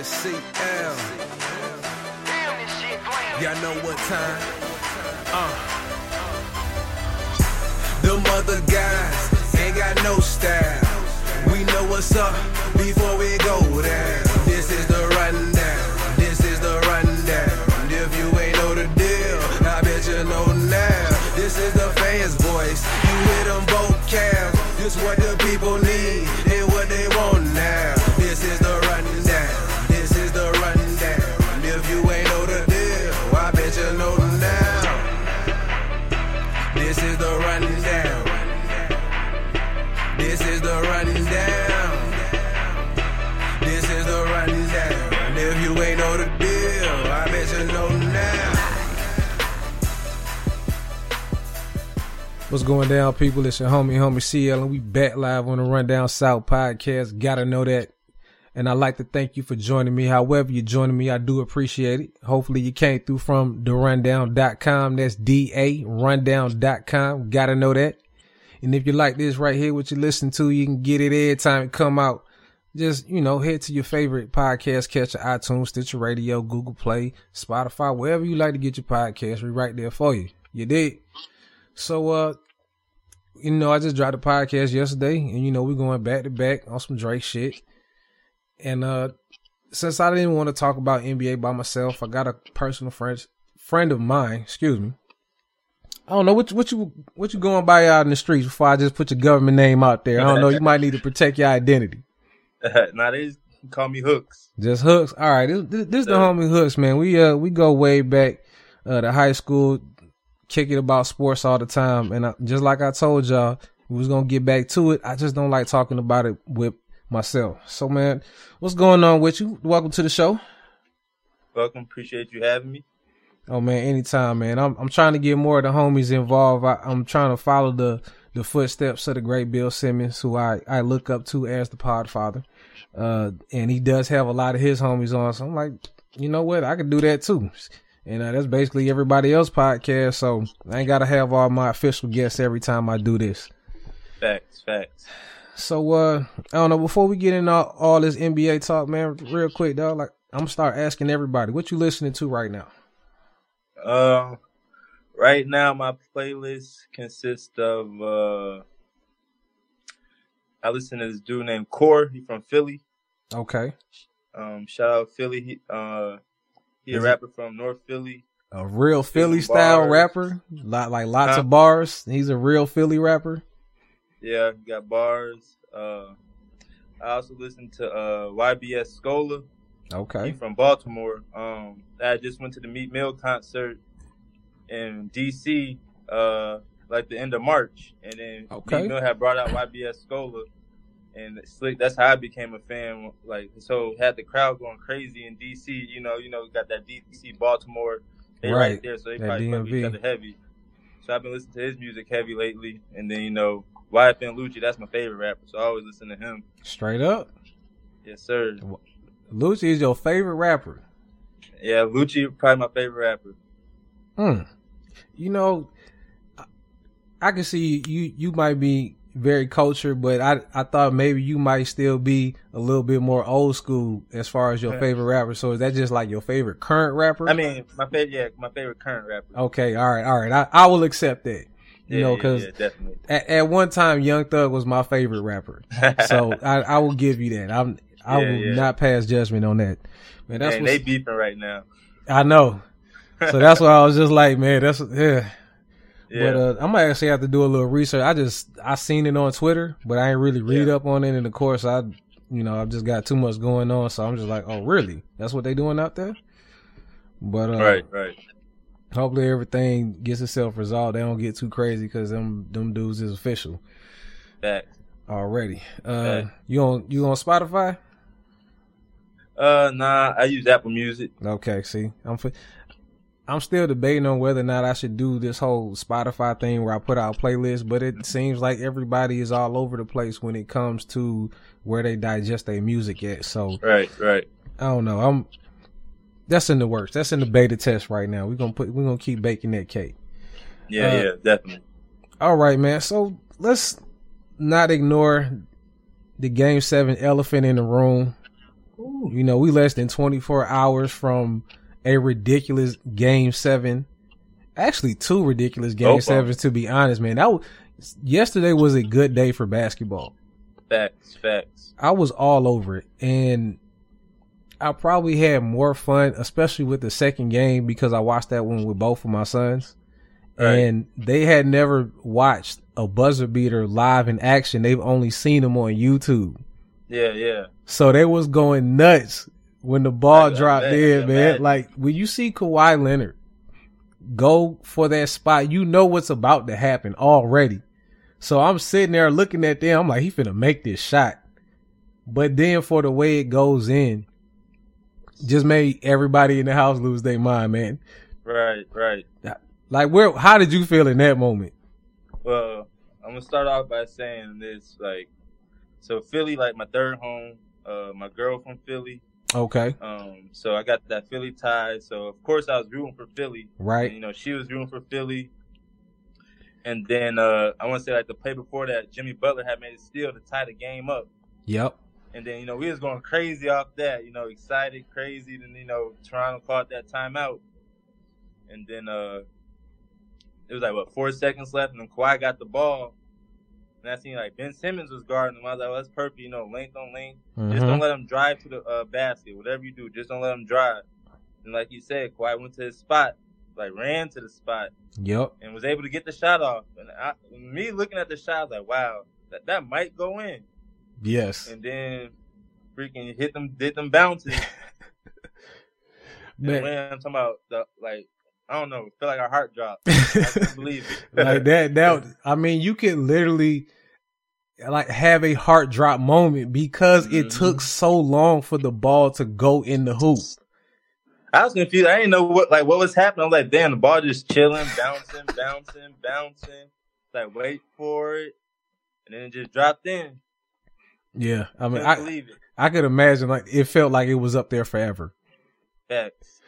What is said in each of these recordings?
NCL. Y'all know what time? Uh. Them other guys ain't got no style. We know what's up before we go down. This is the rundown. This is the rundown. If you ain't know the deal, I bet you know now. This is the fans' voice. You hear them vocals. This what the people need What's going down, people? It's your homie, homie CL, and we back live on the Rundown South podcast. Gotta know that. And I'd like to thank you for joining me. However, you're joining me, I do appreciate it. Hopefully, you came through from therundown.com. That's D A rundown.com. Gotta know that. And if you like this right here, what you listen to, you can get it every time it come out. Just, you know, head to your favorite podcast catcher, iTunes, Stitcher Radio, Google Play, Spotify, wherever you like to get your podcast. We're right there for you. You did. So, uh, you know, I just dropped a podcast yesterday, and you know, we're going back to back on some Drake shit. And uh, since I didn't want to talk about NBA by myself, I got a personal friend friend of mine. Excuse me. I don't know what you, what you what you going by out in the streets before I just put your government name out there. I don't know. You might need to protect your identity. now they call me Hooks. Just hooks. All right, this, this, this the homie hooks, man. We uh we go way back uh to high school, kicking about sports all the time, and I, just like I told y'all, we was gonna get back to it. I just don't like talking about it with myself. So man, what's going on with you? Welcome to the show. Welcome. Appreciate you having me. Oh man, anytime, man. I'm I'm trying to get more of the homies involved. I, I'm trying to follow the the footsteps of the great Bill Simmons, who I I look up to as the Podfather. Uh, and he does have a lot of his homies on. So I'm like, you know what? I could do that too. And uh, that's basically everybody else podcast. So I ain't gotta have all my official guests every time I do this. Facts, facts. So uh, I don't know. Before we get into all, all this NBA talk, man, real quick, dog. Like I'm gonna start asking everybody, what you listening to right now? Uh, right now my playlist consists of uh, I listen to this dude named Kur. He from Philly. Okay. Um, shout out Philly. He uh, he a rapper from North Philly. A real Philly style bars. rapper, lot like lots Huh? of bars. He's a real Philly rapper. Yeah, got bars. Uh, I also listen to uh YBS Skola. Okay, He from Baltimore. Um, I just went to the Meek Mill concert in DC, uh, like the end of March, and then Okay. Meek Mill had brought out YBS Skola, and Slick. That's how I became a fan. Like, so had the crowd going crazy in DC. You know, you know, got that DC Baltimore. They right, Right. there, so they That probably DMV. each other heavy. So I've been listening to his music heavy lately, and then you know, YFN Lucci. That's my favorite rapper, so I always listen to him. Straight up. Yes, sir. Lucci is your favorite rapper. Yeah, Lucci probably my favorite rapper. Hmm. You know, I, I can see you. You might be very cultured, but I I thought maybe you might still be a little bit more old school as far as your Yeah. favorite rapper. So is that just like your favorite current rapper? I mean, my favorite, yeah, my favorite current rapper. okay, all right, all right. I, I will accept that. You yeah, know, because yeah, at, at one time, Young Thug was my favorite rapper. So I, I will give you that. I'm I will not pass judgment on that. Man, that's Man, what they beefing right now. I know. So that's why I was just like, man, that's yeah. Yeah, But uh, I might actually have to do a little research. I just I seen it on Twitter, but I ain't really read Yeah. up on it. And of course, I you know I've just got too much going on, so I'm just like, oh really? That's what they doing out there? But uh, right, right. hopefully everything gets itself resolved. They don't get too crazy because them them dudes is official That already. Uh, you on you on Spotify? Uh, nah, I use Apple Music. Okay, see, I'm fi- I'm still debating on whether or not I should do this whole Spotify thing where I put out playlists, but it seems like everybody is all over the place when it comes to where they digest their music at. So Right, right. I don't know. I'm that's in the works. That's in the beta test right now. We're gonna put we're gonna keep baking that cake. Yeah, Uh, yeah, definitely. All right, man. So let's not ignore the game seven elephant in the room. You know, we less than 24 hours from a ridiculous game seven. Actually, two ridiculous game Both sevens, to be honest, man. That was, yesterday was a good day for basketball. Facts, facts. I was all over it. And I probably had more fun, especially with the second game, because I watched that one with both of my sons. Right. And they had never watched a buzzer beater live in action. They've only seen them on YouTube. Yeah, yeah. So they was going nuts when the ball dropped in, man. imagine. Like when you see Kawhi Leonard go for that spot, you know what's about to happen already. So I'm sitting there looking at them. I'm like, he finna make this shot. But then for the way it goes in, just made everybody in the house lose their mind, man. Right, right. Like where, how did you feel in that moment? Well, I'm gonna start off by saying this, like, so Philly, like my third home. Uh, my girl from Philly. Okay. Um, so I got that Philly tie. So of course I was rooting for Philly. Right. And, you know, she was rooting for Philly. And then uh, I want to say like the play before that, Jimmy Butler had made a steal to tie the game up. Yep. And then you know we was going crazy off that, you know, excited, crazy. Then you know Toronto caught that timeout. And then uh, it was like what four seconds left, and then Kawhi got the ball. And I seen like Ben Simmons was guarding him. I was like, well, that's perfect, you know, length on length. Just Mhm. don't let him drive to the uh, basket. Whatever you do, just don't let him drive. And like you said, Kawhi went to his spot, like ran to the spot, Yep. and was able to get the shot off. And I, me looking at the shot, I was like, wow, that, that might go in. Yes. And then freaking hit them, did them bounces. Man. and when I'm talking about the like, I don't know, feel like our heart dropped. I believe it. like that that I mean you can literally like have a heart drop moment because it Mhm. took so long for the ball to go in the hoop. I was confused. I didn't know what like what was happening. I was like, damn, the ball just chilling, bouncing, bouncing, bouncing. Like wait for it, and then it just dropped in. Yeah. I mean I believe it. I could imagine like it felt like it was up there forever. Facts.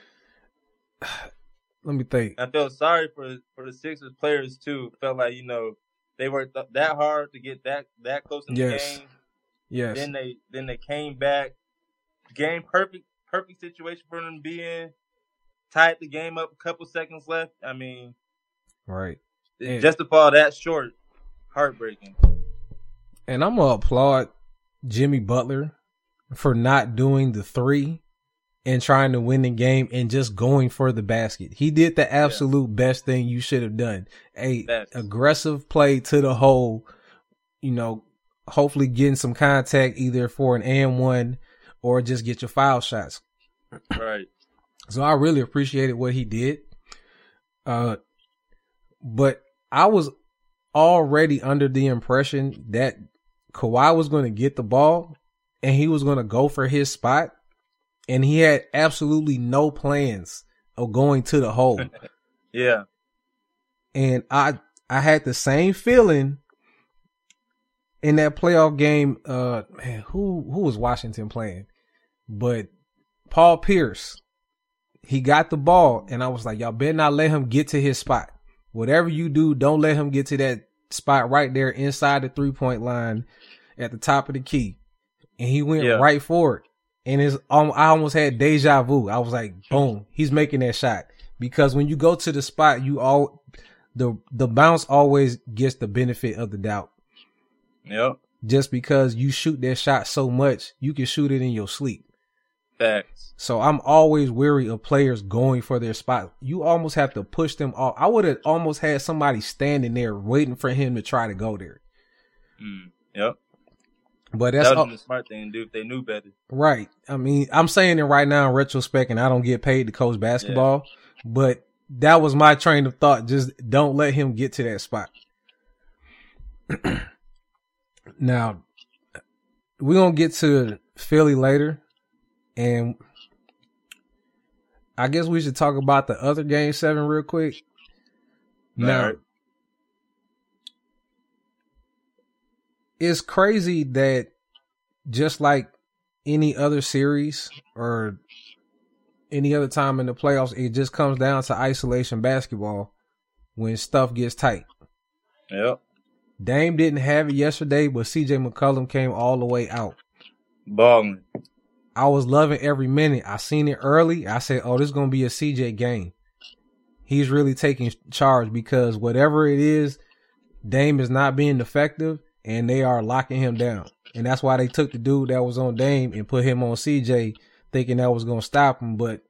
Let me think. I felt sorry for for the Sixers players too. Felt like you know they worked that hard to get that that close in the game. Yes. Then they then they came back. Game perfect perfect situation for them to be in. Tied the game up a couple seconds left. I mean, right. Yeah. just to fall that short, heartbreaking. And I'm gonna applaud Jimmy Butler for not doing the three and trying to win the game and just going for the basket. He did the absolute best thing you should have done. A Facts. aggressive play to the hole, you know, hopefully getting some contact either for an and one or just get your foul shots. Right. So I really appreciated what he did. Uh, but I was already under the impression that Kawhi was going to get the ball and he was going to go for his spot. And he had absolutely no plans of going to the hole. Yeah. and I, I had the same feeling in that playoff game. Uh, man, who, who was Washington playing? But Paul Pierce, he got the ball, and I was like, y'all better not let him get to his spot. Whatever you do, don't let him get to that spot right there inside the three point line at the top of the key. And he went Yeah. right for it. And it's, um, I almost had deja vu. I was like, boom, he's making that shot. Because when you go to the spot, you all, the, the bounce always gets the benefit of the doubt. Yep. Just because you shoot that shot so much, you can shoot it in your sleep. Facts. So I'm always weary of players going for their spot. You almost have to push them off. I would have almost had somebody standing there waiting for him to try to go there. Mm. Yep. But that's that all, was the smart thing to do if they knew better. right. I mean, I'm saying it right now in retrospect, and I don't get paid to coach basketball, but that was my train of thought. Just don't let him get to that spot. now, we're gonna get to Philly later, and I guess we should talk about the other game seven real quick. Now, Alright. It's crazy that just like any other series or any other time in the playoffs, it just comes down to isolation basketball when stuff gets tight. Yep. Dame didn't have it yesterday, but CJ McCollum came all the way out. Balling. I was loving every minute. I seen it early. I said, "Oh, this is gonna be a CJ game." He's really taking charge because whatever it is, Dame is not being effective, and they are locking him down. And that's why they took the dude that was on Dame and put him on CJ, thinking that was gonna stop him. But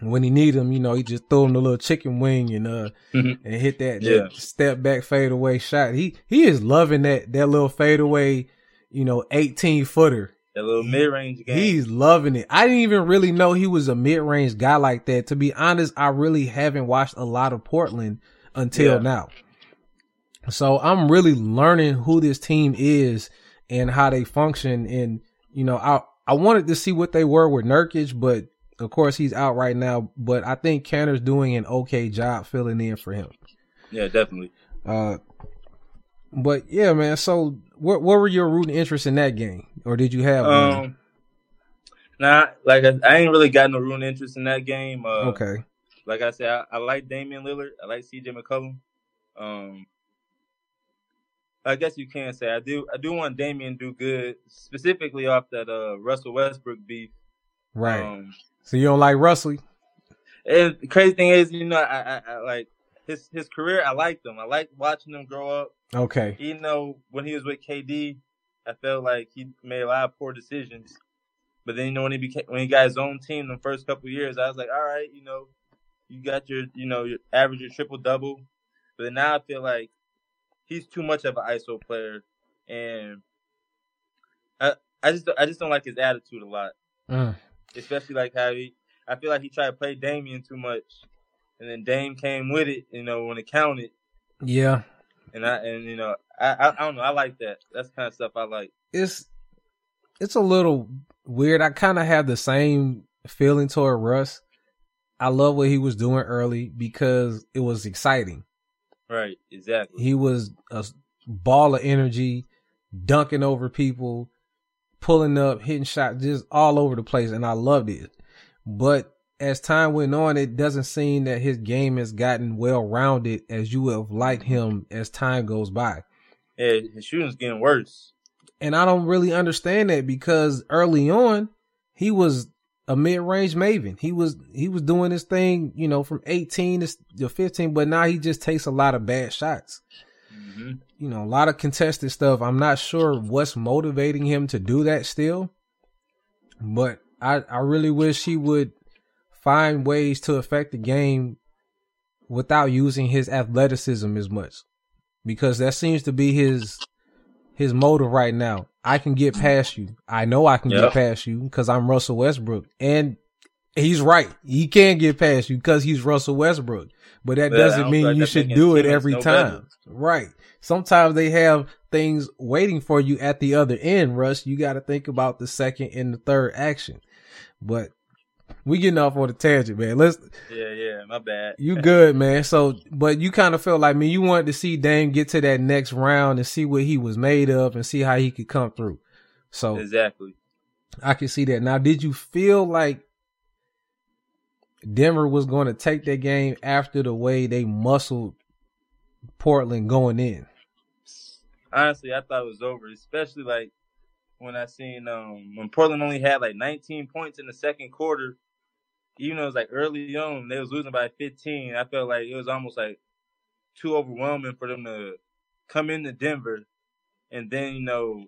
when he need him, you know, he just threw him the little chicken wing and uh Mhm. and hit that, Yeah. step back fadeaway shot. He he is loving that that little fadeaway, you know, eighteen footer. That little mid range game. He's loving it. I didn't even really know he was a mid range guy like that. To be honest, I really haven't watched a lot of Portland until Yeah. now. So I'm really learning who this team is and how they function. And, you know, I, I wanted to see what they were with Nurkic, but of course he's out right now. But I think Kanter's doing an okay job filling in for him. yeah, definitely. Uh, but yeah, man. So what, what were your rooting interests in that game? Or did you have one? Um, nah, like I, I ain't really got no real interest in that game. Uh, okay. Like I said, I, I like Damian Lillard. I like CJ McCollum. Um, I guess you can say I do. I do want Damian to do good, specifically off that uh Russell Westbrook beef. Right. Um, so you don't like Russell? and the crazy thing is, you know, I, I, I like his his career. I liked him. I liked watching him grow up. Okay. You know, when he was with KD, I felt like he made a lot of poor decisions. But then you know when he became when he got his own team the first couple of years, I was like, all right, you know, you got your you know your average your triple double. But then now I feel like he's too much of an ISO player, and I I just I just don't like his attitude a lot, Mm. especially like how he I feel like he tried to play Damian too much, and then Dame came with it, you know, when it counted. Yeah. And I and you know I, I I don't know I like that. That's the kind of stuff I like. It's it's a little weird. I kind of have the same feeling toward Russ. I love what he was doing early because it was exciting. Right, exactly. He was a ball of energy, dunking over people, pulling up, hitting shots, just all over the place, and I loved it. But as time went on, it doesn't seem that his game has gotten well rounded as you would have liked him as time goes by. Yeah, his shooting's getting worse. And I don't really understand that because early on, he was a mid-range maven. He was he was doing this thing, you know, from 18 to to 15, but now he just takes a lot of bad shots. hmm You know, a lot of contested stuff. I'm not sure what's motivating him to do that still. But I I really wish he would find ways to affect the game without using his athleticism as much. Because that seems to be his his motive right now. I can get past you. I know I can get past you because I'm Russell Westbrook. And he's right. He can get past you because he's Russell Westbrook. But that doesn't mean like you should do it every no time. better. Right. Sometimes they have things waiting for you at the other end, Russ. You got to think about the second and the third action. But we getting off on a tangent, man. Let's Yeah, yeah. My bad. you good, man. So, but you kind of felt like me. You wanted to see Dame get to that next round and see what he was made of and see how he could come through. So Exactly. I can see that. Now, did you feel like Denver was going to take that game after the way they muscled Portland going in? Honestly, I thought it was over, especially like when I seen um when Portland only had like 19 points in the second quarter. Even though it was like early on, they was losing by 15. I felt like it was almost like too overwhelming for them to come into Denver and then you know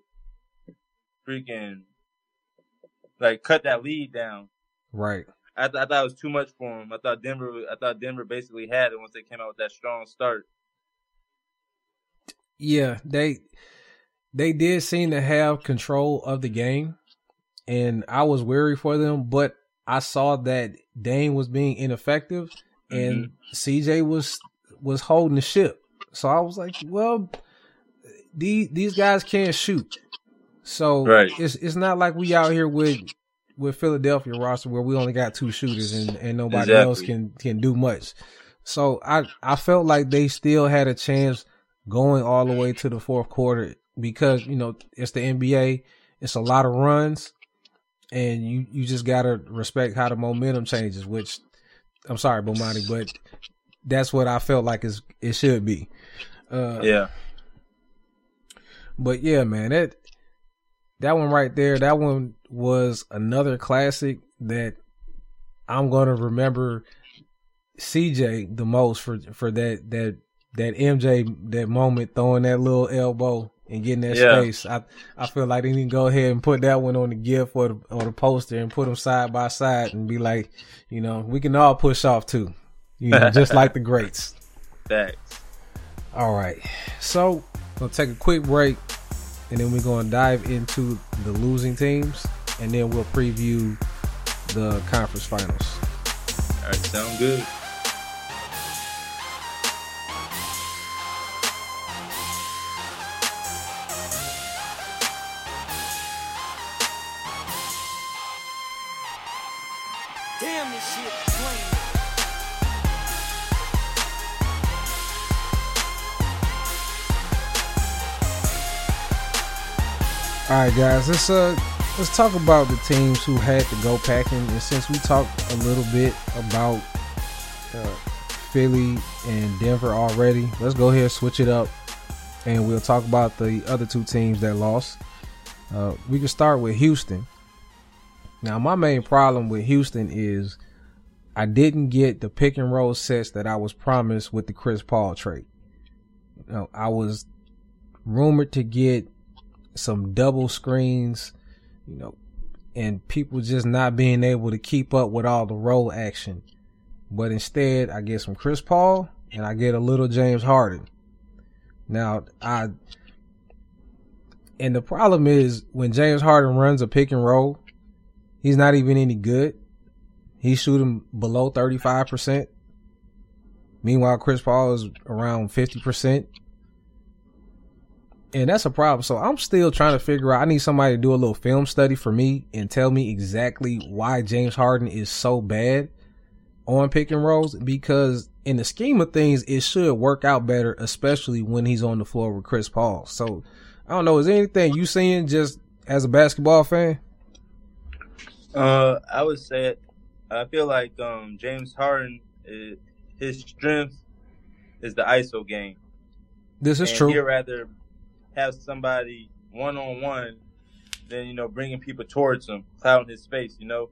freaking like cut that lead down. Right. I, th- I thought it was too much for them. I thought Denver. I thought Denver basically had it once they came out with that strong start. Yeah, they they did seem to have control of the game, and I was weary for them. But I saw that Dame was being ineffective, and mm-hmm. CJ was was holding the ship. So I was like, well, these these guys can't shoot, so Right. it's it's not like we out here with with Philadelphia roster where we only got two shooters and and nobody Exactly. else can can do much. So I I felt like they still had a chance going all the way to the fourth quarter because you know it's the NBA. It's a lot of runs, and you you just gotta respect how the momentum changes. Which I'm sorry, Bomani, but that's what I felt like is it should be. Uh, Yeah, but yeah, man, that that one right there, that one was another classic that I'm gonna remember CJ the most for for that that that MJ that moment throwing that little elbow and getting that Yeah. space. I I feel like they need to go ahead and put that one on the gift or the or the poster and put them side by side and be like, you know, we can all push off too, you know, just like the greats. Facts. All right, so we'll take a quick break, and then we're gonna dive into the losing teams, and then we'll preview the conference finals. All right, sound good. All right, guys, let's uh let's talk about the teams who had to go packing, and since we talked a little bit about uh, Philly and Denver already, let's go ahead and switch it up, and we'll talk about the other two teams that lost. Uh, we can start with Houston. Now, my main problem with Houston is I didn't get the pick and roll sets that I was promised with the Chris Paul trade. You know, I was rumored to get some double screens, you know, and people just not being able to keep up with all the roll action. But instead, I get some Chris Paul and I get a little James Harden. Now, I and the problem is when James Harden runs a pick and roll, he's not even any good. He's shooting below 35%. Meanwhile, Chris Paul is around 50%. And that's a problem. So I'm still trying to figure out. I need somebody to do a little film study for me and tell me exactly why James Harden is so bad on pick and rolls because in the scheme of things, it should work out better, especially when he's on the floor with Chris Paul. So I don't know. Is there anything you seeing just as a basketball fan? Uh, I would say it. I feel like um, James Harden, is, his strength is the ISO game. This is and true. He'd rather have somebody one on one than you know bringing people towards him, clouding his space. You know,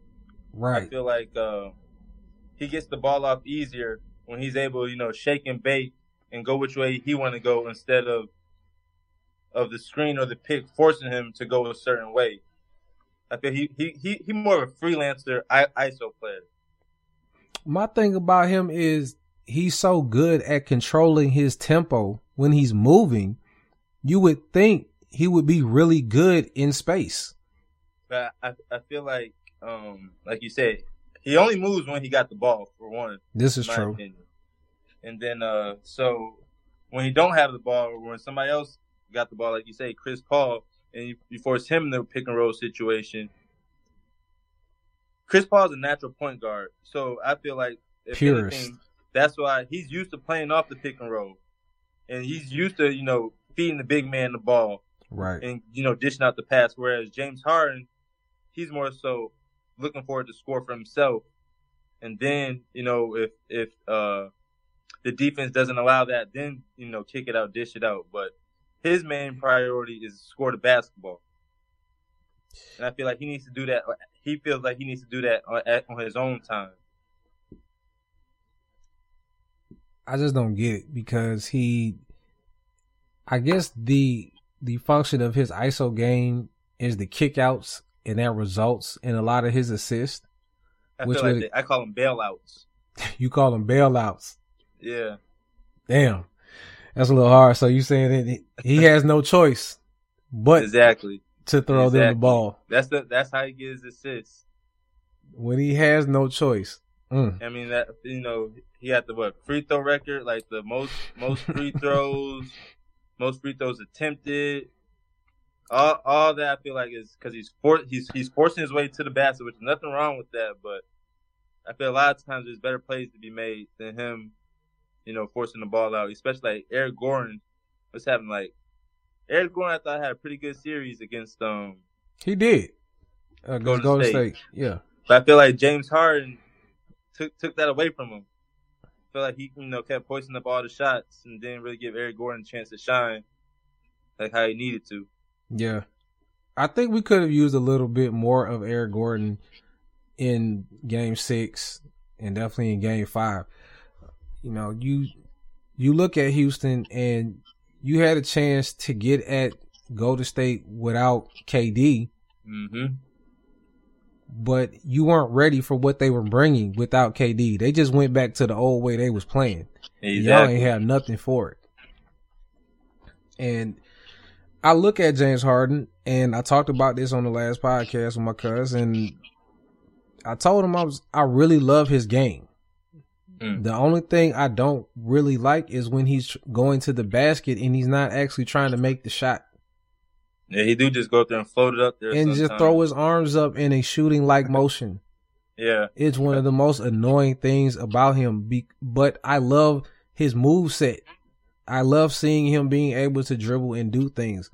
right? I feel like uh, he gets the ball off easier when he's able, you know, shake and bait and go which way he want to go instead of of the screen or the pick forcing him to go a certain way. I feel he he he, he more of a freelancer I, ISO player. My thing about him is he's so good at controlling his tempo when he's moving. You would think he would be really good in space. But I I feel like um like you said, he only moves when he got the ball for one. This is true. opinion. And then uh so when he don't have the ball or when somebody else got the ball, like you say, Chris Paul, and you, you force him in the pick and roll situation. Chris Paul's a natural point guard, so I feel like if Purist. anything, that's why he's used to playing off the pick and roll, and he's used to you know feeding the big man the ball Right. and you know dishing out the pass. Whereas James Harden, he's more so looking forward to score for himself, and then you know if if uh the defense doesn't allow that, then you know kick it out, dish it out. But his main priority is score the basketball, and I feel like he needs to do that. He feels like he needs to do that on, at, on his own time. I just don't get it because he, I guess the the function of his ISO game is the kickouts, and that results in a lot of his assists. I Which feel like they, I call them bailouts. You call them bailouts. Yeah, Damn, that's a little hard. So you saying that he- has no choice but exactly. to throw them the ball That's the that's how he gets assists. when he has no choice. Mm. I mean that you know he had the what free throw record, like the most most free throws, most free throws attempted. All all that I feel like is because he's for, he's he's forcing his way to the basket, which is nothing wrong with that. But I feel a lot of times there's better plays to be made than him, you know, forcing the ball out. Especially like Eric Gordon was having like Eric Gordon. I thought had a pretty good series against um He did. Uh, Golden Golden State. State. Yeah. But I feel like James Harden took took that away from him. Like he you know kept posting up all the shots and didn't really give Eric Gordon a chance to shine like how he needed to. Yeah. I think we could have used a little bit more of Eric Gordon in game six and definitely in game five. You know, you you look at Houston and you had a chance to get at Golden State without KD, Mm-hmm. But you weren't ready for what they were bringing without KD. They just went back to the old way they was playing. Y'all Exactly. ain't have nothing for it. And I look at James Harden, and I talked about this on the last podcast with my cousin. And I told him I was I really love his game. Mm. The only thing I don't really like is when he's going to the basket and he's not actually trying to make the shot Yeah, he do just go up there and float it up there. and just throw his arms up in a shooting like motion. Yeah, It's one of the most annoying things about him. Be- but I love his move set. I love seeing him being able to dribble and do things.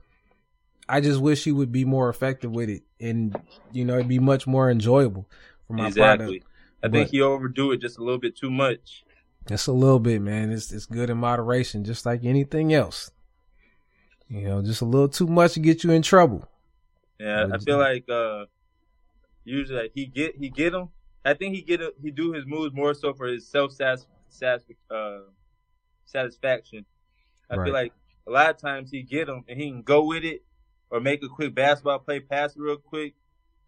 I just wish he would be more effective with it, and you know, it'd be much more enjoyable for my exactly. product. I think But- he overdo it just a little bit too much. Just a little bit, man. It's it's good in moderation, just like anything else. You know, just a little too much to get you in trouble. Yeah, I feel like uh usually like, he get he get him. I think he get a, he do his moves more so for his self satis uh satisfaction. I Right. feel like a lot of times he get him and he can go with it or make a quick basketball play, pass real quick,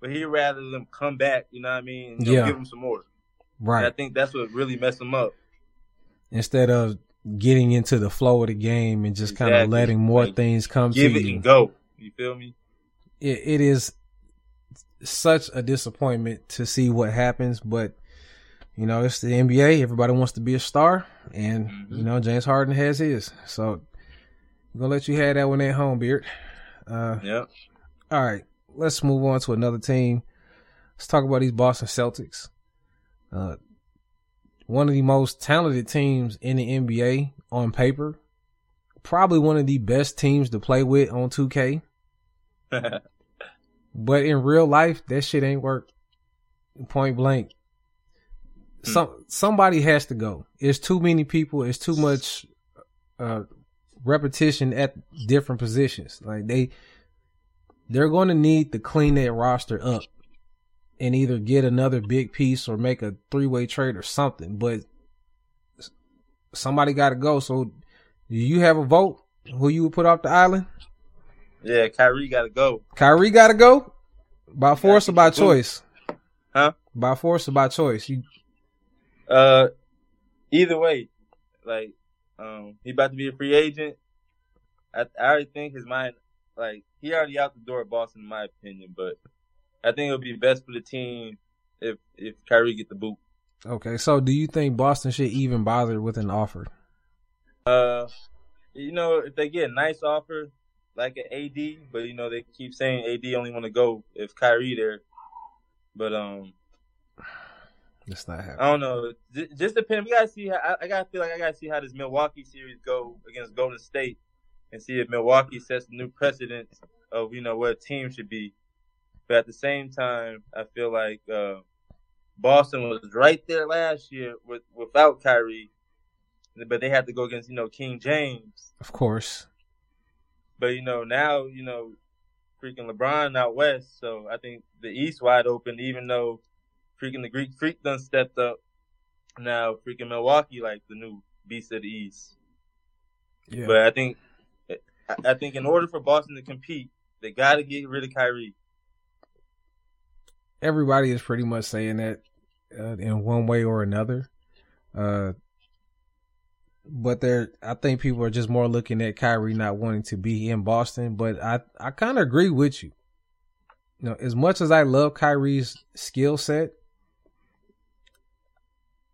but he rather them come back. You know what I mean? And, Yeah. give him some more. And Right. I think that's what really messed him up. Instead of getting into the flow of the game and just kind of letting more Like, things come Give to it you. and go. You feel me? it, it is such a disappointment to see what happens, but you know, it's the NBA. Everybody wants to be a star, and Mhm. you know, James Harden has his. So I'm gonna let you have that one at home, Beard. Uh, Yeah. all right, let's move on to another team. Let's talk about these Boston Celtics. Uh, one of the most talented teams in the NBA on paper. Probably one of the best teams to play with on 2K. But in real life, that shit ain't work. Point blank. Hmm. Some somebody has to go. It's too many people. It's too much uh, repetition at different positions. Like they, they're going to need to clean that roster up and either get another big piece or make a three way trade or something. But somebody got to go. So, do you have a vote? Who you would put off the island? yeah, Kyrie got to go. Kyrie got to go by force or by keep the boot. choice? Huh? By force or by choice? You Uh, either way, like, um, he about to be a free agent. I, I already think his mind, like, he already out the door at Boston, in my opinion. But I think it'll be best for the team if if Kyrie get the boot. okay? So, do you think Boston should even bother with an offer? Uh, you know, if they get a nice offer like an AD, but you know they keep saying AD only want to go if Kyrie there. But um, That's not happening. I don't know. J- Just depend. We gotta see. How, I, I gotta feel like I gotta see how this Milwaukee series go against Golden State, and see if Milwaukee sets a new precedent of you know what a team should be. But at the same time, I feel like uh, Boston was right there last year with without Kyrie, but they had to go against you know King James. Of course. But you know now you know freaking LeBron out west, so I think the East wide open. Even though freaking the Greek Freak done stepped up, now freaking Milwaukee like the new beast of the East. Yeah. But I think I, I think in order for Boston to compete, they got to get rid of Kyrie. Everybody is pretty much saying that uh, in one way or another. Uh, but they're, I think people are just more looking at Kyrie not wanting to be in Boston. But I, I kind of agree with you. You know, as much as I love Kyrie's skill set,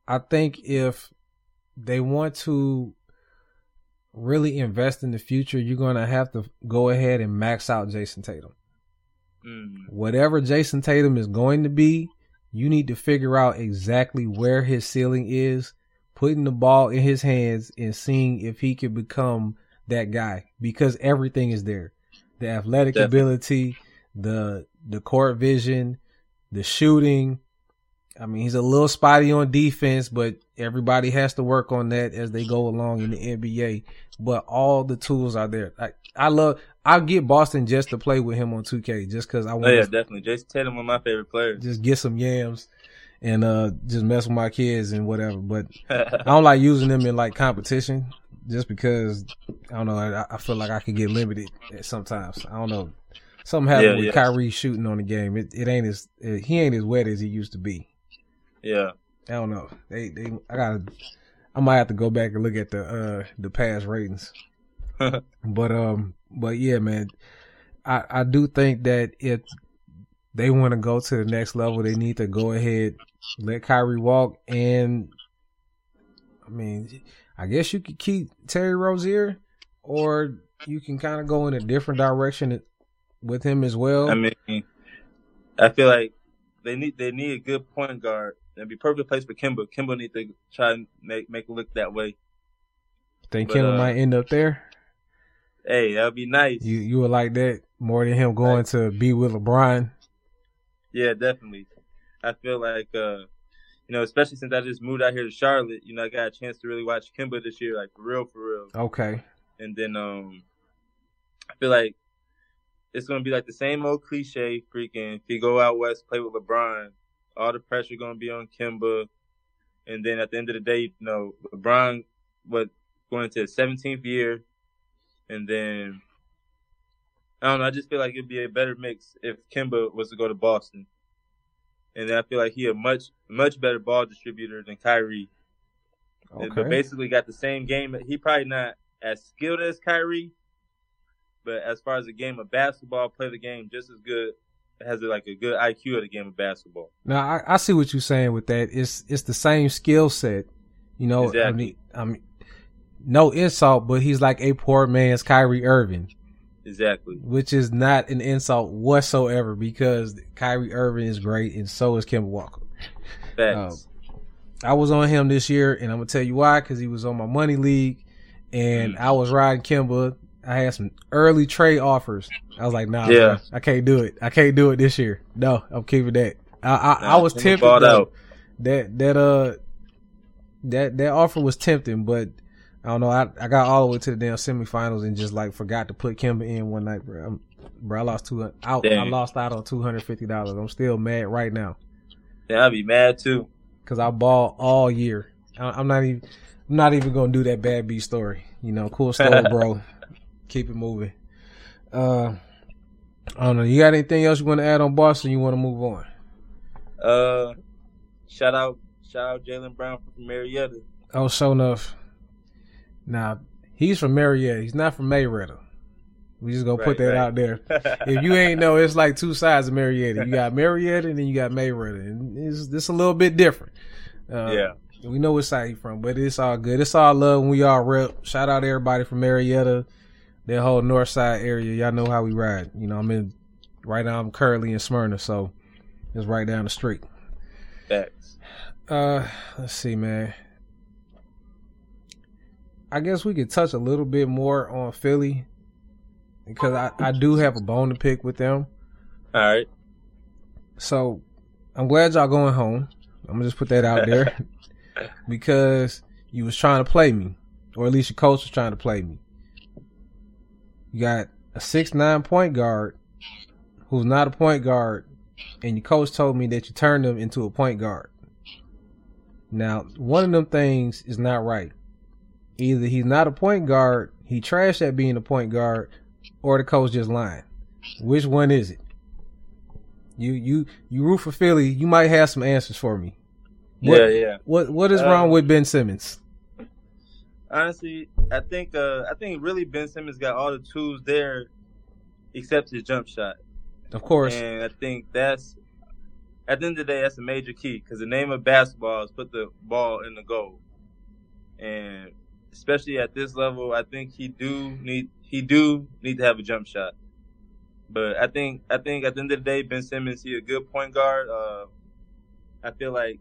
I think if they want to really invest in the future, you're going to have to go ahead and max out Jayson Tatum. Mm. Whatever Jayson Tatum is going to be, you need to figure out exactly where his ceiling is, putting the ball in his hands and seeing if he can become that guy because everything is there. The athletic Definitely. ability, the the court vision, the shooting, I mean, he's a little spotty on defense, but everybody has to work on that as they go along in the NBA. But all the tools are there. I, I love. I get Boston just to play with him on 2K, just because I Oh want yeah, to definitely. Jayson Tatum, one of my favorite players. just get some yams and uh just mess with my kids and whatever. But I don't like using them in like competition, just because I don't know. I, I feel like I could get limited sometimes. I don't know. Something happened Yeah, with yeah. Kyrie shooting on the game. It it ain't as he ain't as wet as he used to be. Yeah, I don't know. They they I gotta I might have to go back and look at the uh the past ratings. but um but yeah, man. I I do think that if they want to go to the next level, they need to go ahead, let Kyrie walk and I mean, I guess you could keep Terry Rozier or you can kind of go in a different direction with him as well. I mean, I feel like they need they need a good point guard. It'd be perfect place for Kemba. Kemba need to try and make make it look that way. think but, Kendall uh, might end up there. Hey, that'd be nice. You you would like that more than him going to be with LeBron. Yeah, definitely. I feel like, uh, you know, especially since I just moved out here to Charlotte, you know, I got a chance to really watch Kemba this year, like for real, for real. Okay. And then, um, I feel like it's gonna be like the same old cliche. Freaking, if you go out west, play with LeBron, all the pressure gonna be on Kemba. And then at the end of the day, you know, LeBron, what going into his 17th year, and then I don't know. I just feel like it'd be a better mix if Kemba was to go to Boston. And then I feel like he a much much better ball distributor than Kyrie. But Okay. basically got the same game. He probably not as skilled as Kyrie, but as far as the game of basketball, play the game just as good. Has like a good IQ of the game of basketball. Now I, I see what you're saying with that. It's it's the same skill set. You know, I mean I mean no insult, but he's like a poor man's Kyrie Irving, Exactly. which is not an insult whatsoever because Kyrie Irving is great and so is Kemba Walker. Facts. I was on him this year, and I'm gonna tell you why. Because he was on my money league, and Mm. I was riding Kemba. I had some early trade offers. I was like, Nah, Yeah. I can't do it. I can't do it this year. No, I'm keeping that. I I, I was tempted. though. That that uh that that offer was tempting, but I don't know. I I got all the way to the damn semifinals and just like forgot to put Kemba in one night, bro. I'm, bro, I lost two. I, I lost out on two hundred fifty dollars. I'm still mad right now Yeah, I'd be mad too. because I ball all year. I, I'm not even. I'm not even gonna do that bad B story. You know, cool story, bro. Keep it moving. Uh, I don't know. You got anything else you want to add on Boston? You want to move on? Uh, shout out, shout out Jaylen Brown from Marietta. Oh, sure enough. Now he's from Marietta. He's not from Mayweather. We just gonna put that right. out there. If you ain't know, it's like two sides of Marietta. You got Marietta and then you got Mayweather, and it's it's a little bit different. Uh, yeah, we know what side he from, but it's all good. It's all love when we all rep. Shout out everybody from Marietta, that whole north side area. Y'all know how we ride. You know, I'm in right now. I'm currently in Smyrna, so it's right down the street. facts. Uh, let's see, man. I guess we could touch a little bit more on Philly because I, I do have a bone to pick with them. All right. So I'm glad y'all going home. I'm gonna just put that out there because you was trying to play me, or at least your coach was trying to play me. You got a six nine point guard who's not a point guard, and your coach told me that you turned him into a point guard. Now, one of them things is not right. Either he's not a point guard, he trashed at being a point guard, or the coach just lying. Which one is it? You you you root for Philly. You might have some answers for me. What- Yeah, yeah. What what is Uh, wrong with Ben Simmons? Honestly, I think uh, I think really Ben Simmons got all the tools there, except his jump shot. Of course, And I think that's at the end of the day, that's a major key because the name of basketball is put the ball in the goal, and especially at this level, I think he do need he do need to have a jump shot. But I think I think at the end of the day, Ben Simmons he a good point guard. Uh, I feel like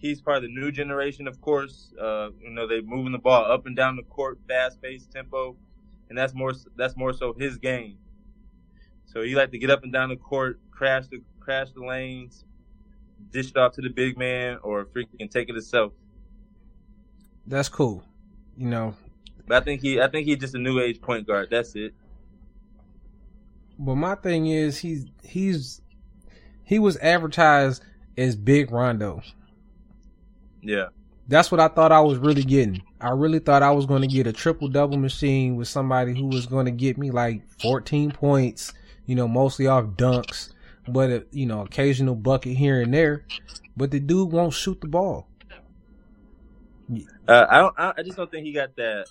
he's part of the new generation, of course. Uh, you know, they're moving the ball up and down the court, fast paced tempo, and that's more that's more so his game. So he like to get up and down the court, crash the crash the lanes, dish it off to the big man or freaking take it himself. That's cool. You know, But I think he, I think he's just a new age point guard. That's it. but my thing is he's he's he was advertised as Big Rondo. Yeah, That's what I thought I was really getting. I really thought I was going to get a triple double machine with somebody who was going to get me like 14 points, you know, mostly off dunks, but a, you know, occasional bucket here and there. But the dude won't shoot the ball. uh, I don't. I, I just don't think he got that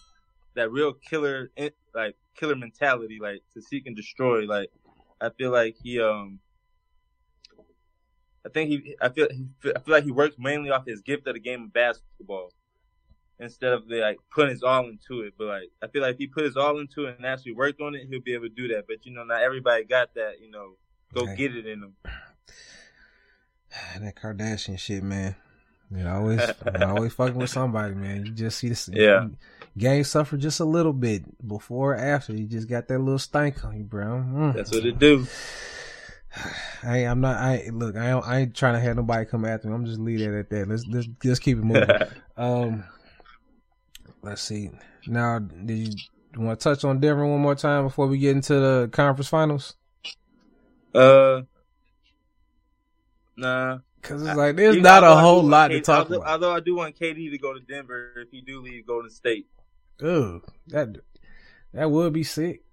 that real killer like killer mentality, like to seek and destroy. Like I feel like he um. I think he. I feel. I feel like he works mainly off his gift of the game of basketball, instead of like putting his all into it. But like, I feel like if he put his all into it and actually worked on it, he'll be able to do that. But you know, not everybody got that. You know, go Okay. get it in them. that Kardashian shit, man. You always, you always fucking with somebody, man. You just see this. Yeah. Game suffer just a little bit before or after. You just got that little stank on you, bro. Mm. That's what it do. I I'm not. I look. I ain't, I ain't trying to have nobody come after me. I'm just leave it at that. Let's let's just keep it moving. um, let's see. Now, did you, want to touch on Denver one more time before we get into the conference finals? uh, nah. Because it's like there's You- not a I whole lot to talk although, about. Although I do want KD to go to Denver if he do leave Golden State. Ugh, that that would be sick.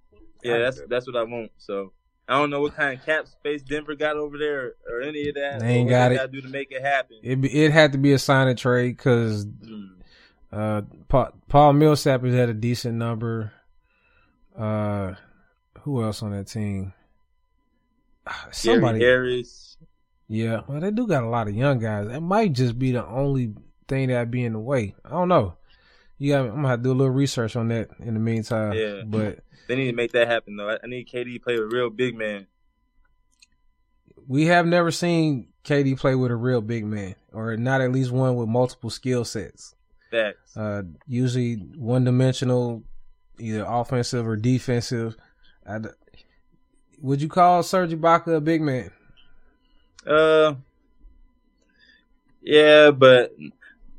Yeah, I- that's that's what I want. So I don't know what kind of cap space Denver got over there or any of that. They ain't got it. Do to make it happen. It it had to be a sign and trade because Mm. uh, Paul, Paul Millsap has had a decent number. Uh, who else on that team? Somebody. Gary Harris. Yeah, well, they do got a lot of young guys. That might just be the only thing that be in the way. I don't know. You got. I'm gonna have to do a little research on that in the meantime. Yeah. But They need to make that happen though. I, need KD to play with a real big man. we have never seen KD play with a real big man, or not at least one with multiple skill sets. Facts. Uh, usually one dimensional, either offensive or defensive. I d would you call Serge Ibaka a big man? Uh, yeah, but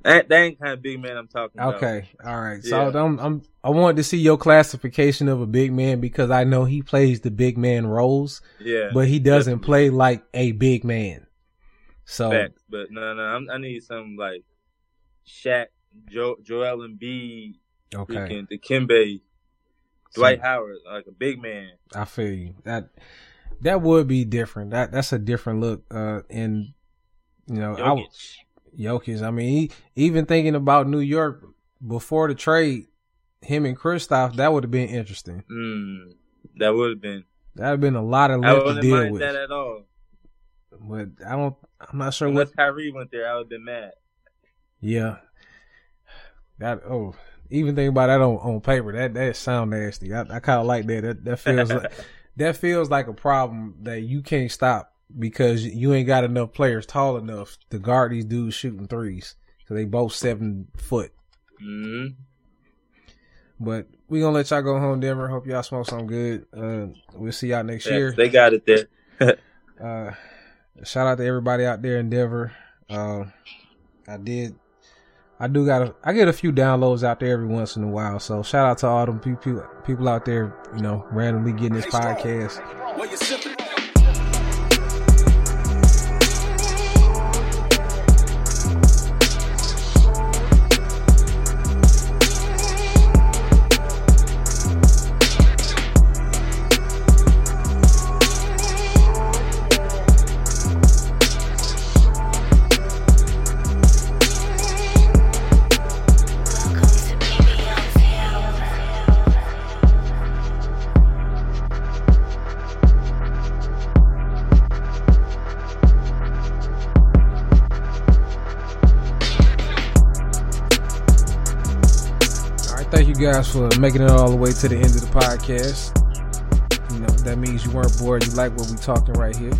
that, that ain't kind of big man I'm talking about. Okay, all right. So Yeah. I'm, I'm I wanted to see your classification of a big man because I know he plays the big man roles, Yeah. but he doesn't definitely. play like a big man. So Facts. But no, no, I'm, I need some like Shaq, jo- Joel Embiid, okay, freaking Dikembe, Dwight Howard, like a big man. I feel you. That that would be different. That that's a different look. Uh, and you know, I, Jokic. I mean, he, even thinking about New York before the trade, him and Kristaps, that would have been interesting. Mm, that would have been. That would have been a lot of left to deal with. that at all. But I don't. I'm not sure Unless what. Kyrie went there, I would have been mad. Yeah. That oh, even thinking about that on, on paper, that that sound nasty. I, I kind of like that. That that feels like that feels like a problem that you can't stop because you ain't got enough players tall enough to guard these dudes shooting threes. So they both seven foot. hmm But we gonna let y'all go home, Denver. Hope y'all smoke something good. Uh, we'll see y'all next Yeah, year. they got it there. Uh, shout out to everybody out there in Denver. Uh, I did. I do got. A, I get a few downloads out there every once in a while. So shout out to all them people people out there. You know, randomly getting this podcast. Guys for making it all the way to the end of the podcast. You know that means you weren't bored. You like what we're talking right here,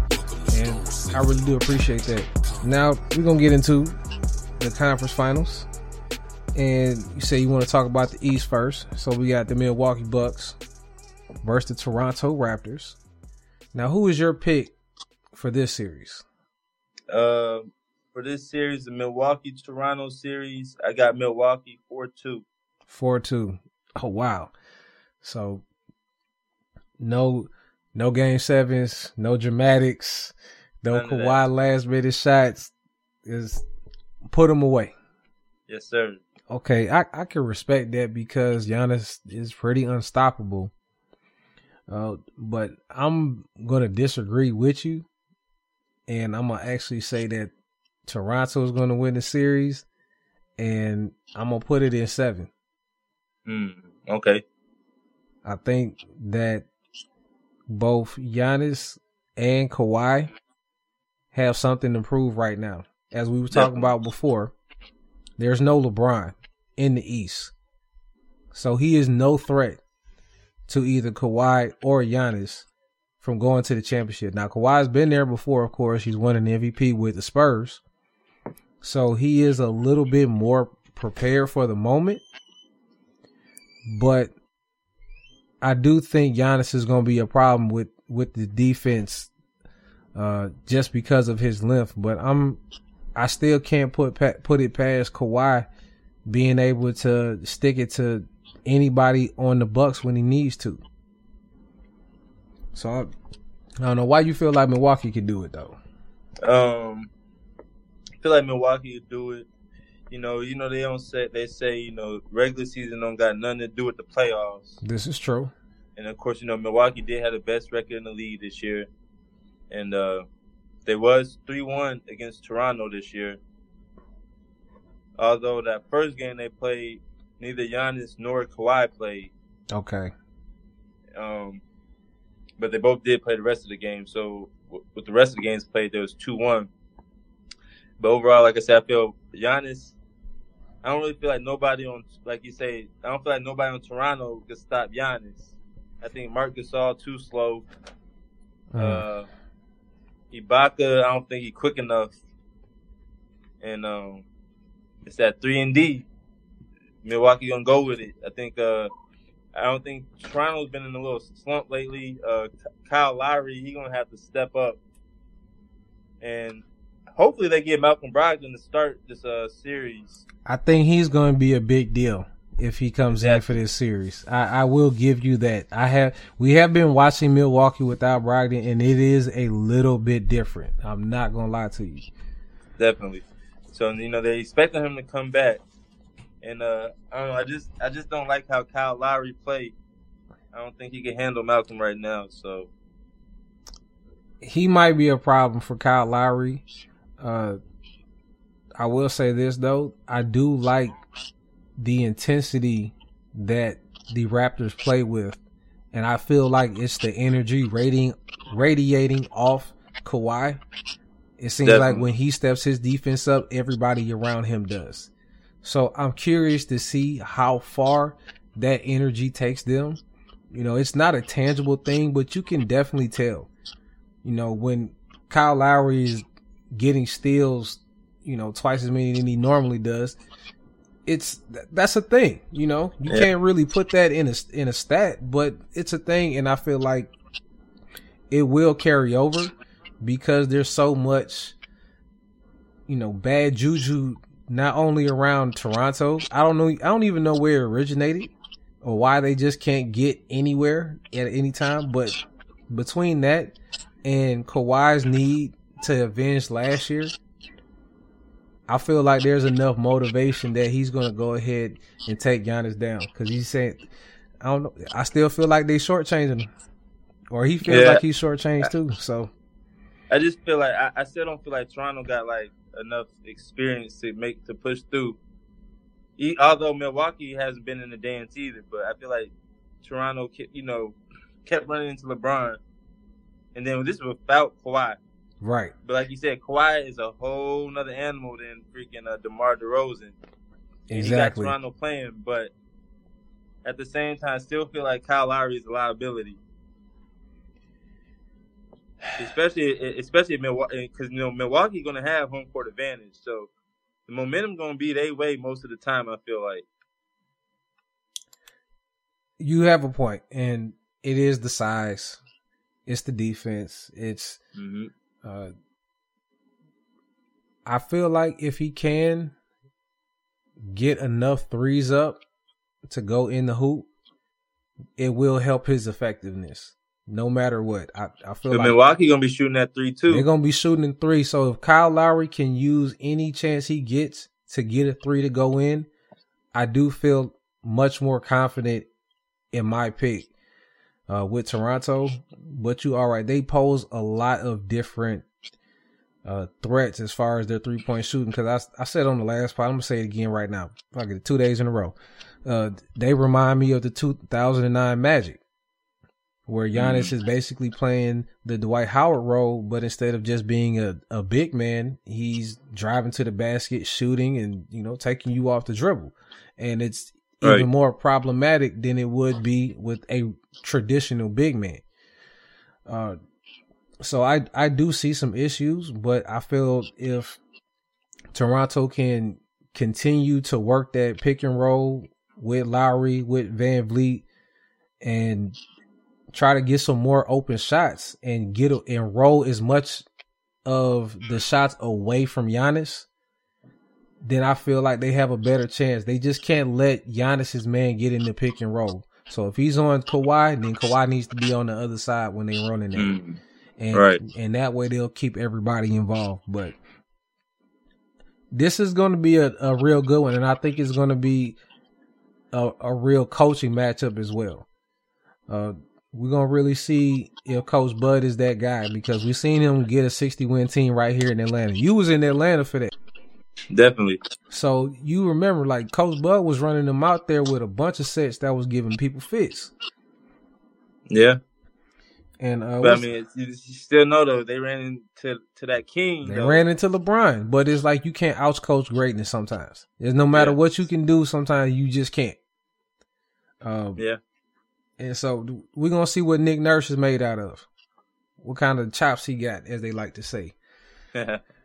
and I really do appreciate that. Now we're gonna get into the conference finals, and you say you want to talk about the East first. So we got the Milwaukee Bucks versus the Toronto Raptors. Now, who is your pick for this series? Uh, for this series, the Milwaukee Toronto series, I got Milwaukee four two. Four two. Oh wow. So no no game sevens, no dramatics, no None. Kawhi last minute shots. Is put them away. Yes, sir. Okay, I, I can respect that because Giannis is pretty unstoppable. Uh, but I'm gonna disagree with you, and I'm gonna actually say that Toronto is gonna win the series, and I'm gonna put it in seven. Mm, okay. I think that both Giannis and Kawhi have something to prove right now. As we were talking about before, there's no LeBron in the East. So he is no threat to either Kawhi or Giannis from going to the championship. Now Kawhi's been there before, of course. He's won an MVP with the Spurs. So he is a little bit more prepared for the moment. But I do think Giannis is going to be a problem with with the defense, uh, just because of his length. But I'm, I still can't put put it past Kawhi being able to stick it to anybody on the Bucks when he needs to. So I, I don't know why you feel like Milwaukee could do it though. Um, I feel like Milwaukee could do it. You know, you know they don't say they say you know regular season don't got nothing to do with the playoffs. This is true. And of course, you know Milwaukee did have the best record in the league this year, and uh, they was three one against Toronto this year. Although that first game they played, neither Giannis nor Kawhi played. Okay. Um, but they both did play the rest of the game. So w- with the rest of the games played, there was two one. But overall, like I said, I feel Giannis. I don't really feel like nobody on, like you say, I don't feel like nobody on Toronto could stop Giannis. I think Marc Gasol too slow. Mm. Uh, Ibaka, I don't think he quick enough. And um, it's that three and D. Milwaukee gonna go with it. I think. Uh, I don't think Toronto's been in a little slump lately. Uh, Kyle Lowry, he gonna have to step up, and hopefully they get Malcolm Brogdon to start this uh series. I think he's going to be a big deal if he comes in for this series. I, I will give you that. I have we have been watching Milwaukee without Brogdon, and it is a little bit different. I'm not gonna lie to you. Definitely. So you know they're expecting him to come back, and uh, I don't know. I just I just don't like how Kyle Lowry played. I don't think he can handle Malcolm right now. So He might be a problem for Kyle Lowry. Uh, I will say this though, I do like the intensity that the Raptors play with, and I feel like it's the energy rating radiating off Kawhi. It seems like when he steps his defense up, everybody around him does. So I'm curious to see how far that energy takes them. You know, it's not a tangible thing, but you can definitely tell. You know, when Kyle Lowry is getting steals, you know, twice as many than he normally does, it's that's a thing. You know, you Yeah. can't really put that in a in a stat, but it's a thing, and I feel like it will carry over because there's so much, you know, bad juju not only around Toronto. I don't know. I don't even know where it originated or why they just can't get anywhere at any time. But between that and Kawhi's need to avenge last year, I feel like there's enough motivation that he's going to go ahead and take Giannis down because he's saying, I don't know. I still feel like they shortchanging him, or he feels Yeah. like he's shortchanged too. So I just feel like I, I still don't feel like Toronto got like enough experience to make to push through. E although Milwaukee hasn't been in the dance either, but I feel like Toronto, kept, you know, kept running into LeBron, and then this was without Kawhi. Right, But like you said, Kawhi is a whole nother animal than freaking uh, DeMar DeRozan. Exactly. He got Toronto playing, but at the same time, still feel like Kyle Lowry is a liability. Especially, especially Milwaukee, because you know Milwaukee going to have home court advantage, so the momentum going to be their way most of the time. I feel like. You have a point, and it is the size, it's the defense, it's Mm-hmm. Uh, I feel like if he can get enough threes up to go in the hoop, it will help his effectiveness. No matter what, I, I feel like Milwaukee gonna be shooting that three too. they're gonna be shooting in three. So if Kyle Lowry can use any chance he gets to get a three to go in, I do feel much more confident in my pick uh, with Toronto. But you all right, they pose a lot of different uh, threats as far as their three point shooting. Because I I said on the last part, I'm gonna say it again right now. Like it two days in a row, uh, they remind me of the 2009 Magic where Giannis is basically playing the Dwight Howard role, but instead of just being a, a big man, he's driving to the basket, shooting, and you know taking you off the dribble, and it's Even more problematic than it would be with a traditional big man. Uh, so I I do see some issues, but I feel if Toronto can continue to work that pick and roll with Lowry, with VanVleet, and try to get some more open shots and get and roll as much of the shots away from Giannis, then I feel like they have a better chance. They just can't let Giannis's man get in the pick and roll. So if he's on Kawhi, then Kawhi needs to be on the other side when they're running it, Mm. and Right. and that way they'll keep everybody involved. But this is going to be a, a real good one, and I think it's going to be a, a real coaching matchup as well. Uh, we're gonna really see if Coach Bud is that guy because we've seen him get a 60 win team right here in Atlanta. You was in Atlanta for that. Definitely. So you remember, like Coach Bud was running them out there with a bunch of sets that was giving people fits. Yeah. And uh, But I mean, you, still know though they ran into to that king. they though. ran into LeBron, but it's like you can't outcoach greatness sometimes. There's no matter Yeah. what you can do, sometimes you just can't. Um, Yeah. and so we're gonna see what Nick Nurse is made out of. What kind of chops he got, as they like to say.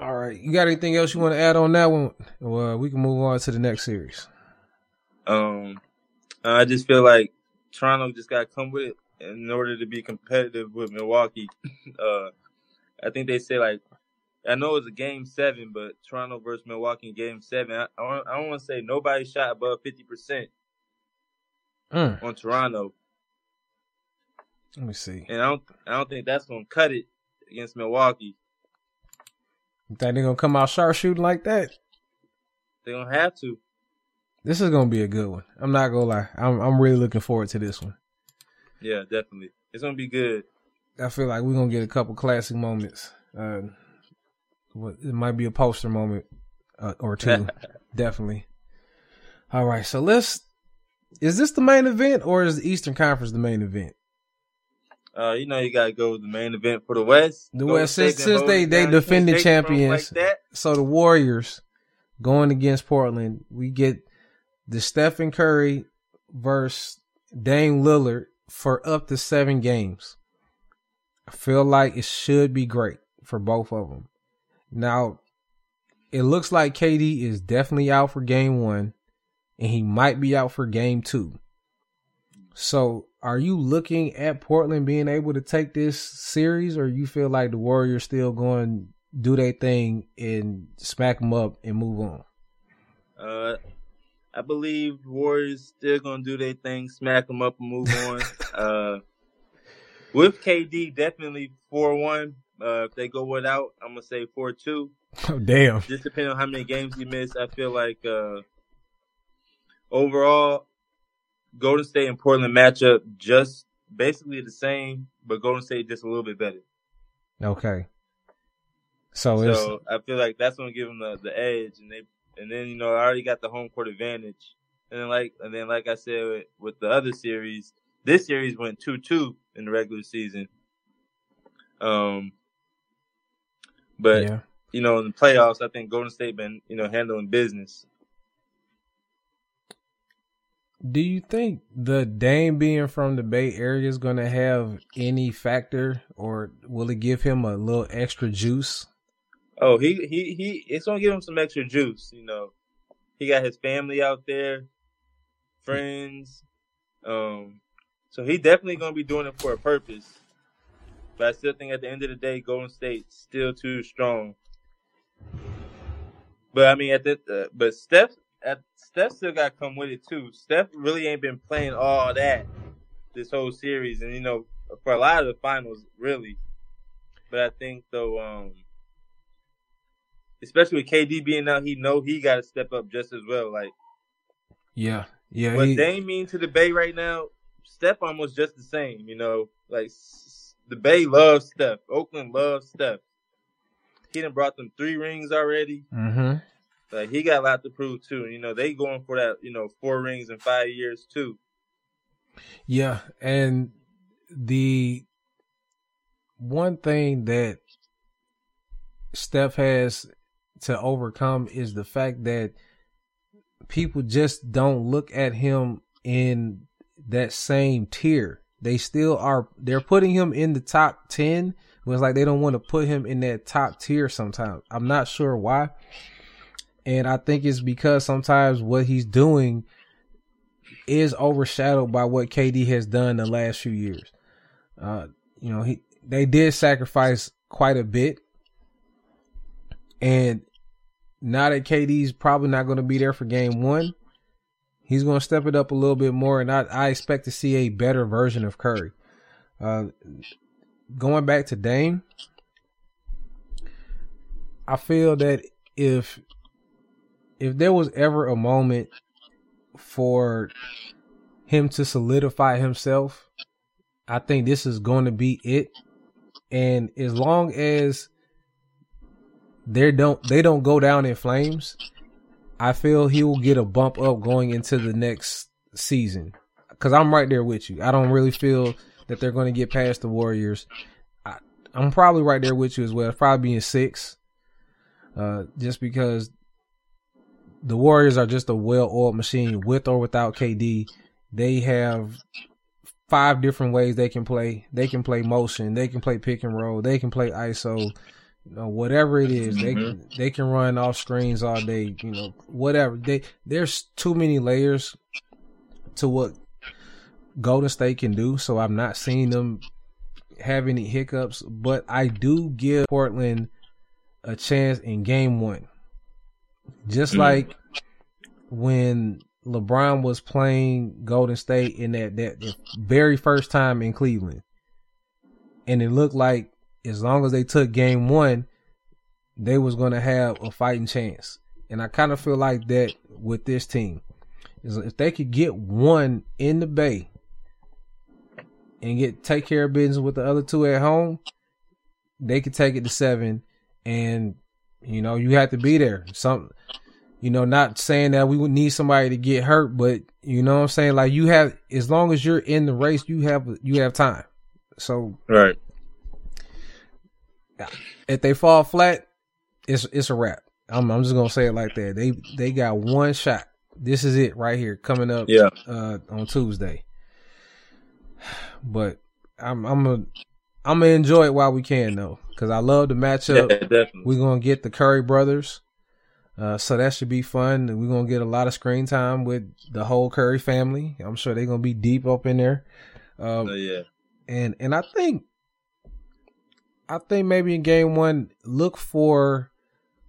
All right, you got anything else you want to add on that one? Well, we can move on to the next series. um, I just feel like Toronto just got to come with it in order to be competitive with Milwaukee. uh, I think they say like. I know it's a game seven, but Toronto versus Milwaukee game seven. I, I, don't- I don't want to say nobody shot above 50% Mm, on Toronto. let me see. And I don't I don't think that's gonna cut it against Milwaukee. You think they're gonna come out sharpshooting like that? They're gonna have to. This is gonna be a good one. I'm not gonna lie. I'm I'm really looking forward to this one. Yeah, definitely. It's gonna be good. I feel like we're gonna get a couple classic moments. Uh, it might be a poster moment uh, or two, definitely. All right, so let's. Is this the main event or is the Eastern Conference the main event? Uh, you know you gotta go with the main event for the West. The West, since- since they- they defended take it from them champions. Like. So the Warriors going against Portland, we get the Stephen Curry versus Dame Lillard for up to seven games. I feel like it should be great for both of them. Now, it looks like KD is definitely out for game one, and he might be out for game two. So, are you looking at Portland being able to take this series, or you feel like the Warriors still going do their thing and smack them up and move on? Uh, I believe Warriors still gonna do their thing, smack them up and move on. uh, with KD, definitely four one. Uh, if they go without, I'm gonna say four two. Oh, damn. Just depending on how many games he missed, I feel like uh, overall, Golden State and Portland matchup just basically the same, but Golden State just a little bit better. Okay. So, it's So I feel like that's gonna give them the, the edge, and they and then you know I already got the home court advantage, and then like and then like I said with, with the other series, this series went two two in the regular season. Um, but yeah. you know in the playoffs, I think Golden State been you know handling business. Do you think the Dame being from the Bay Area is going to have any factor, or will it give him a little extra juice? Oh, he he he! It's gonna give him some extra juice. You know, he got his family out there, friends. Um, so he definitely gonna be doing it for a purpose. But I still think at the end of the day, Golden State's still too strong. But I mean, at the uh, but Steph Steph still got to come with it too. Steph really ain't been playing all that this whole series, and you know, for a lot of the finals, really. But I think though, um, especially with KD being out, he know he got to step up just as well. Like Yeah, yeah. what he- they mean to the Bay right now, Steph almost just the same. You know, like the Bay loves Steph. Oakland loves Steph. He done brought them three rings already. Mhm. Like he got a lot to prove too. You know, they going for that. You know, four rings in five years too. Yeah, and the one thing that Steph has to overcome is the fact that people just don't look at him in that same tier. They still are they're putting him in the top 10. But it's like they don't want to put him in that top tier sometimes. I'm not sure why. And I think it's because sometimes what he's doing is overshadowed by what KD has done the last few years. Uh, you know, he they did sacrifice quite a bit, and now that KD's probably not going to be there for Game One, he's going to step it up a little bit more, and I, I expect to see a better version of Curry. Uh, going back to Dame, I feel that if if there was ever a moment for him to solidify himself, I think this is going to be it. And as long as they don't they don't go down in flames, I feel he will get a bump up going into the next season. Cause I'm right there with you. I don't really feel that they're going to get past the Warriors. I, I'm probably right there with you as well. Probably being six, uh, just because the Warriors are just a well-oiled machine with or without KD. They have five different ways they can play. They can play motion. They can play pick and roll. They can play ISO. You know, whatever it is, they can they can run off screens all day. You know, whatever. They there's too many layers to what Golden State can do. So I'm not seeing them have any hiccups, but I do give Portland a chance in Game One. Just Mm. like when LeBron was playing Golden State in that, that that very first time in Cleveland. And it looked like as long as they took game one, they was gonna have a fighting chance. And I kind of feel like that with this team. Is if they could get one in the bay and get take care of business with the other two at home, they could take it to seven and you know, you have to be there. Some you know, not saying that we would need somebody to get hurt, but you know what I'm saying? Like you have as long as you're in the race, you have you have time. So Right. if they fall flat, it's it's a wrap. I'm I'm just gonna say it like that. They they got one shot. This is it right here coming up Yeah. uh on Tuesday. But I'm I'm a I'm gonna enjoy it while we can though, because I love the matchup. definitely. We're gonna get the Curry brothers. Uh, so that should be fun. We're gonna get a lot of screen time with the whole Curry family. I'm sure they're gonna be deep up in there. Um, Oh, yeah. and and I think I think maybe in game one, look for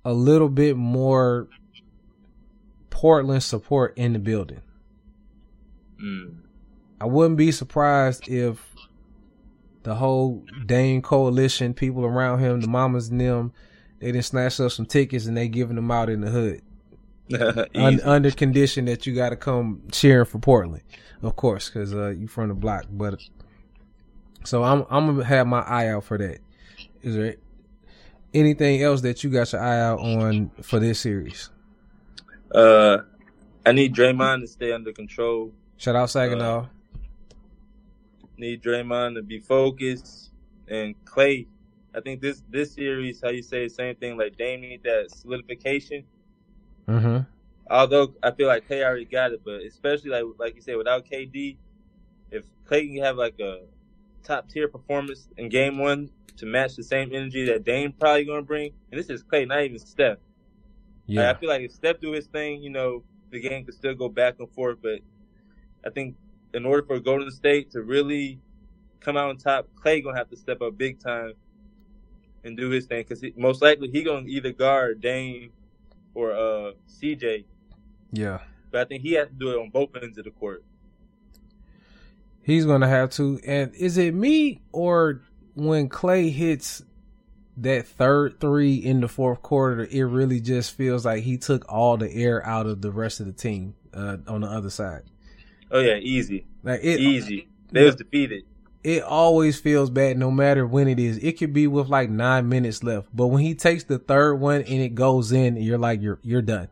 a little bit more Portland support in the building. Mm. I wouldn't be surprised if the whole Dame coalition, people around him, the mamas and them, they didn't snatch up some tickets and they giving them out in the hood. Un- under condition that you got to come cheering for Portland, of course, because uh, you from the block. But so I'm I'm gonna have my eye out for that. Is there anything else that you got your eye out on for this series? Uh, I need Draymond to stay under control. Shout out Saginaw. Need Draymond to be focused and Clay. I think this this series, how you say the same thing, like Dame need that solidification. mm-hmm. Although I feel like Clay already got it, but especially like like you said, without KD, if Clay can have like a top tier performance in game one to match the same energy that Dame probably gonna bring, and this is Clay, not even Steph. Like, Yeah, I feel like if Steph do his thing, you know, the game could still go back and forth. But I think in order for Golden State to really come out on top, Clay gonna have to step up big time and do his thing because most likely he gonna either guard Dame or uh CJ, Yeah. but I think he has to do it on both ends of the court. He's gonna have to. And is it me or when Clay hits that third three in the fourth quarter, it really just feels like he took all the air out of the rest of the team uh, on the other side. Oh yeah, easy, Like it, easy. They was defeated. it always feels bad no matter when it is. It could be with like nine minutes left, but when he takes the third one and it goes in, you're like you're you're done.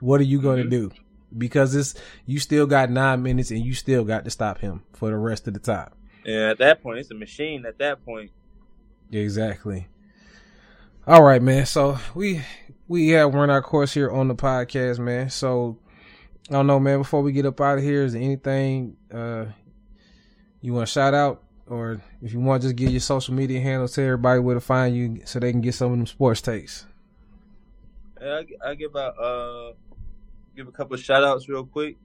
What are you going to Mhm. do? Because it's you still got nine minutes and you still got to stop him for the rest of the time. Yeah, at that point, it's a machine. At that point, Exactly. All right, man. So we we have run our course here on the podcast, man. So I don't know, man. Before we get up out of here, is there anything uh you want to shout out, or if you want, just give your social media handles to everybody where to find you, so they can get some of them sports takes. I, I give out uh give a couple of shout outs real quick.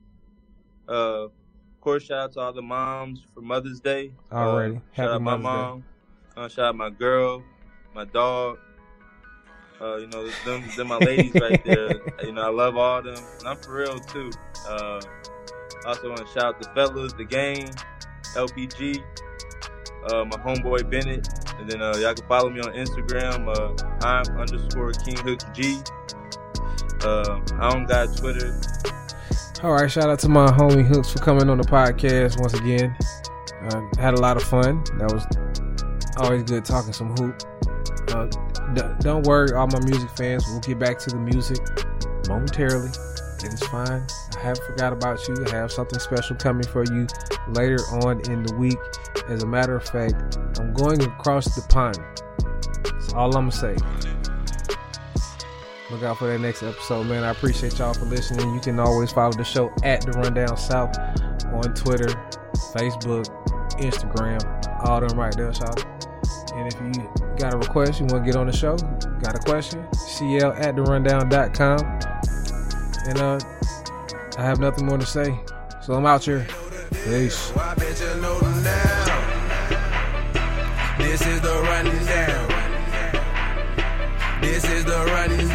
Uh, of course, shout out to all the moms for Mother's Day. Already. Uh, Happy shout out my Mother's Day. mom. Uh, shout out my girl, my dog. Uh, you know, them, them my ladies right there. You know, I love all them. And I'm for real too. Uh, also want to shout out the fellas, the gang, LPG, uh, my homeboy Bennett, and then uh, y'all can follow me on Instagram. Uh, I'm underscore King Hooks G. Uh, I don't got Twitter. All right, shout out to my homie Hooks for coming on the podcast once again. Uh, had a lot of fun. That was always good talking some hoop. Uh, don't worry, all my music fans. We'll get back to the music momentarily. It is fine. I haven't forgot about you. I have something special coming for you later on in the week. As a matter of fact, I'm going across the pond. That's all I'm gonna say. Look out for that next episode, man. I appreciate y'all for listening. You can always follow the show at the Rundown South on Twitter, Facebook, Instagram, all them right there, y'all. And if you got a request, you want to get on the show, got a question, CL at the rundown.com. And uh, I have nothing more to say. So I'm out here. Peace. This is the rundown. This is the rundown.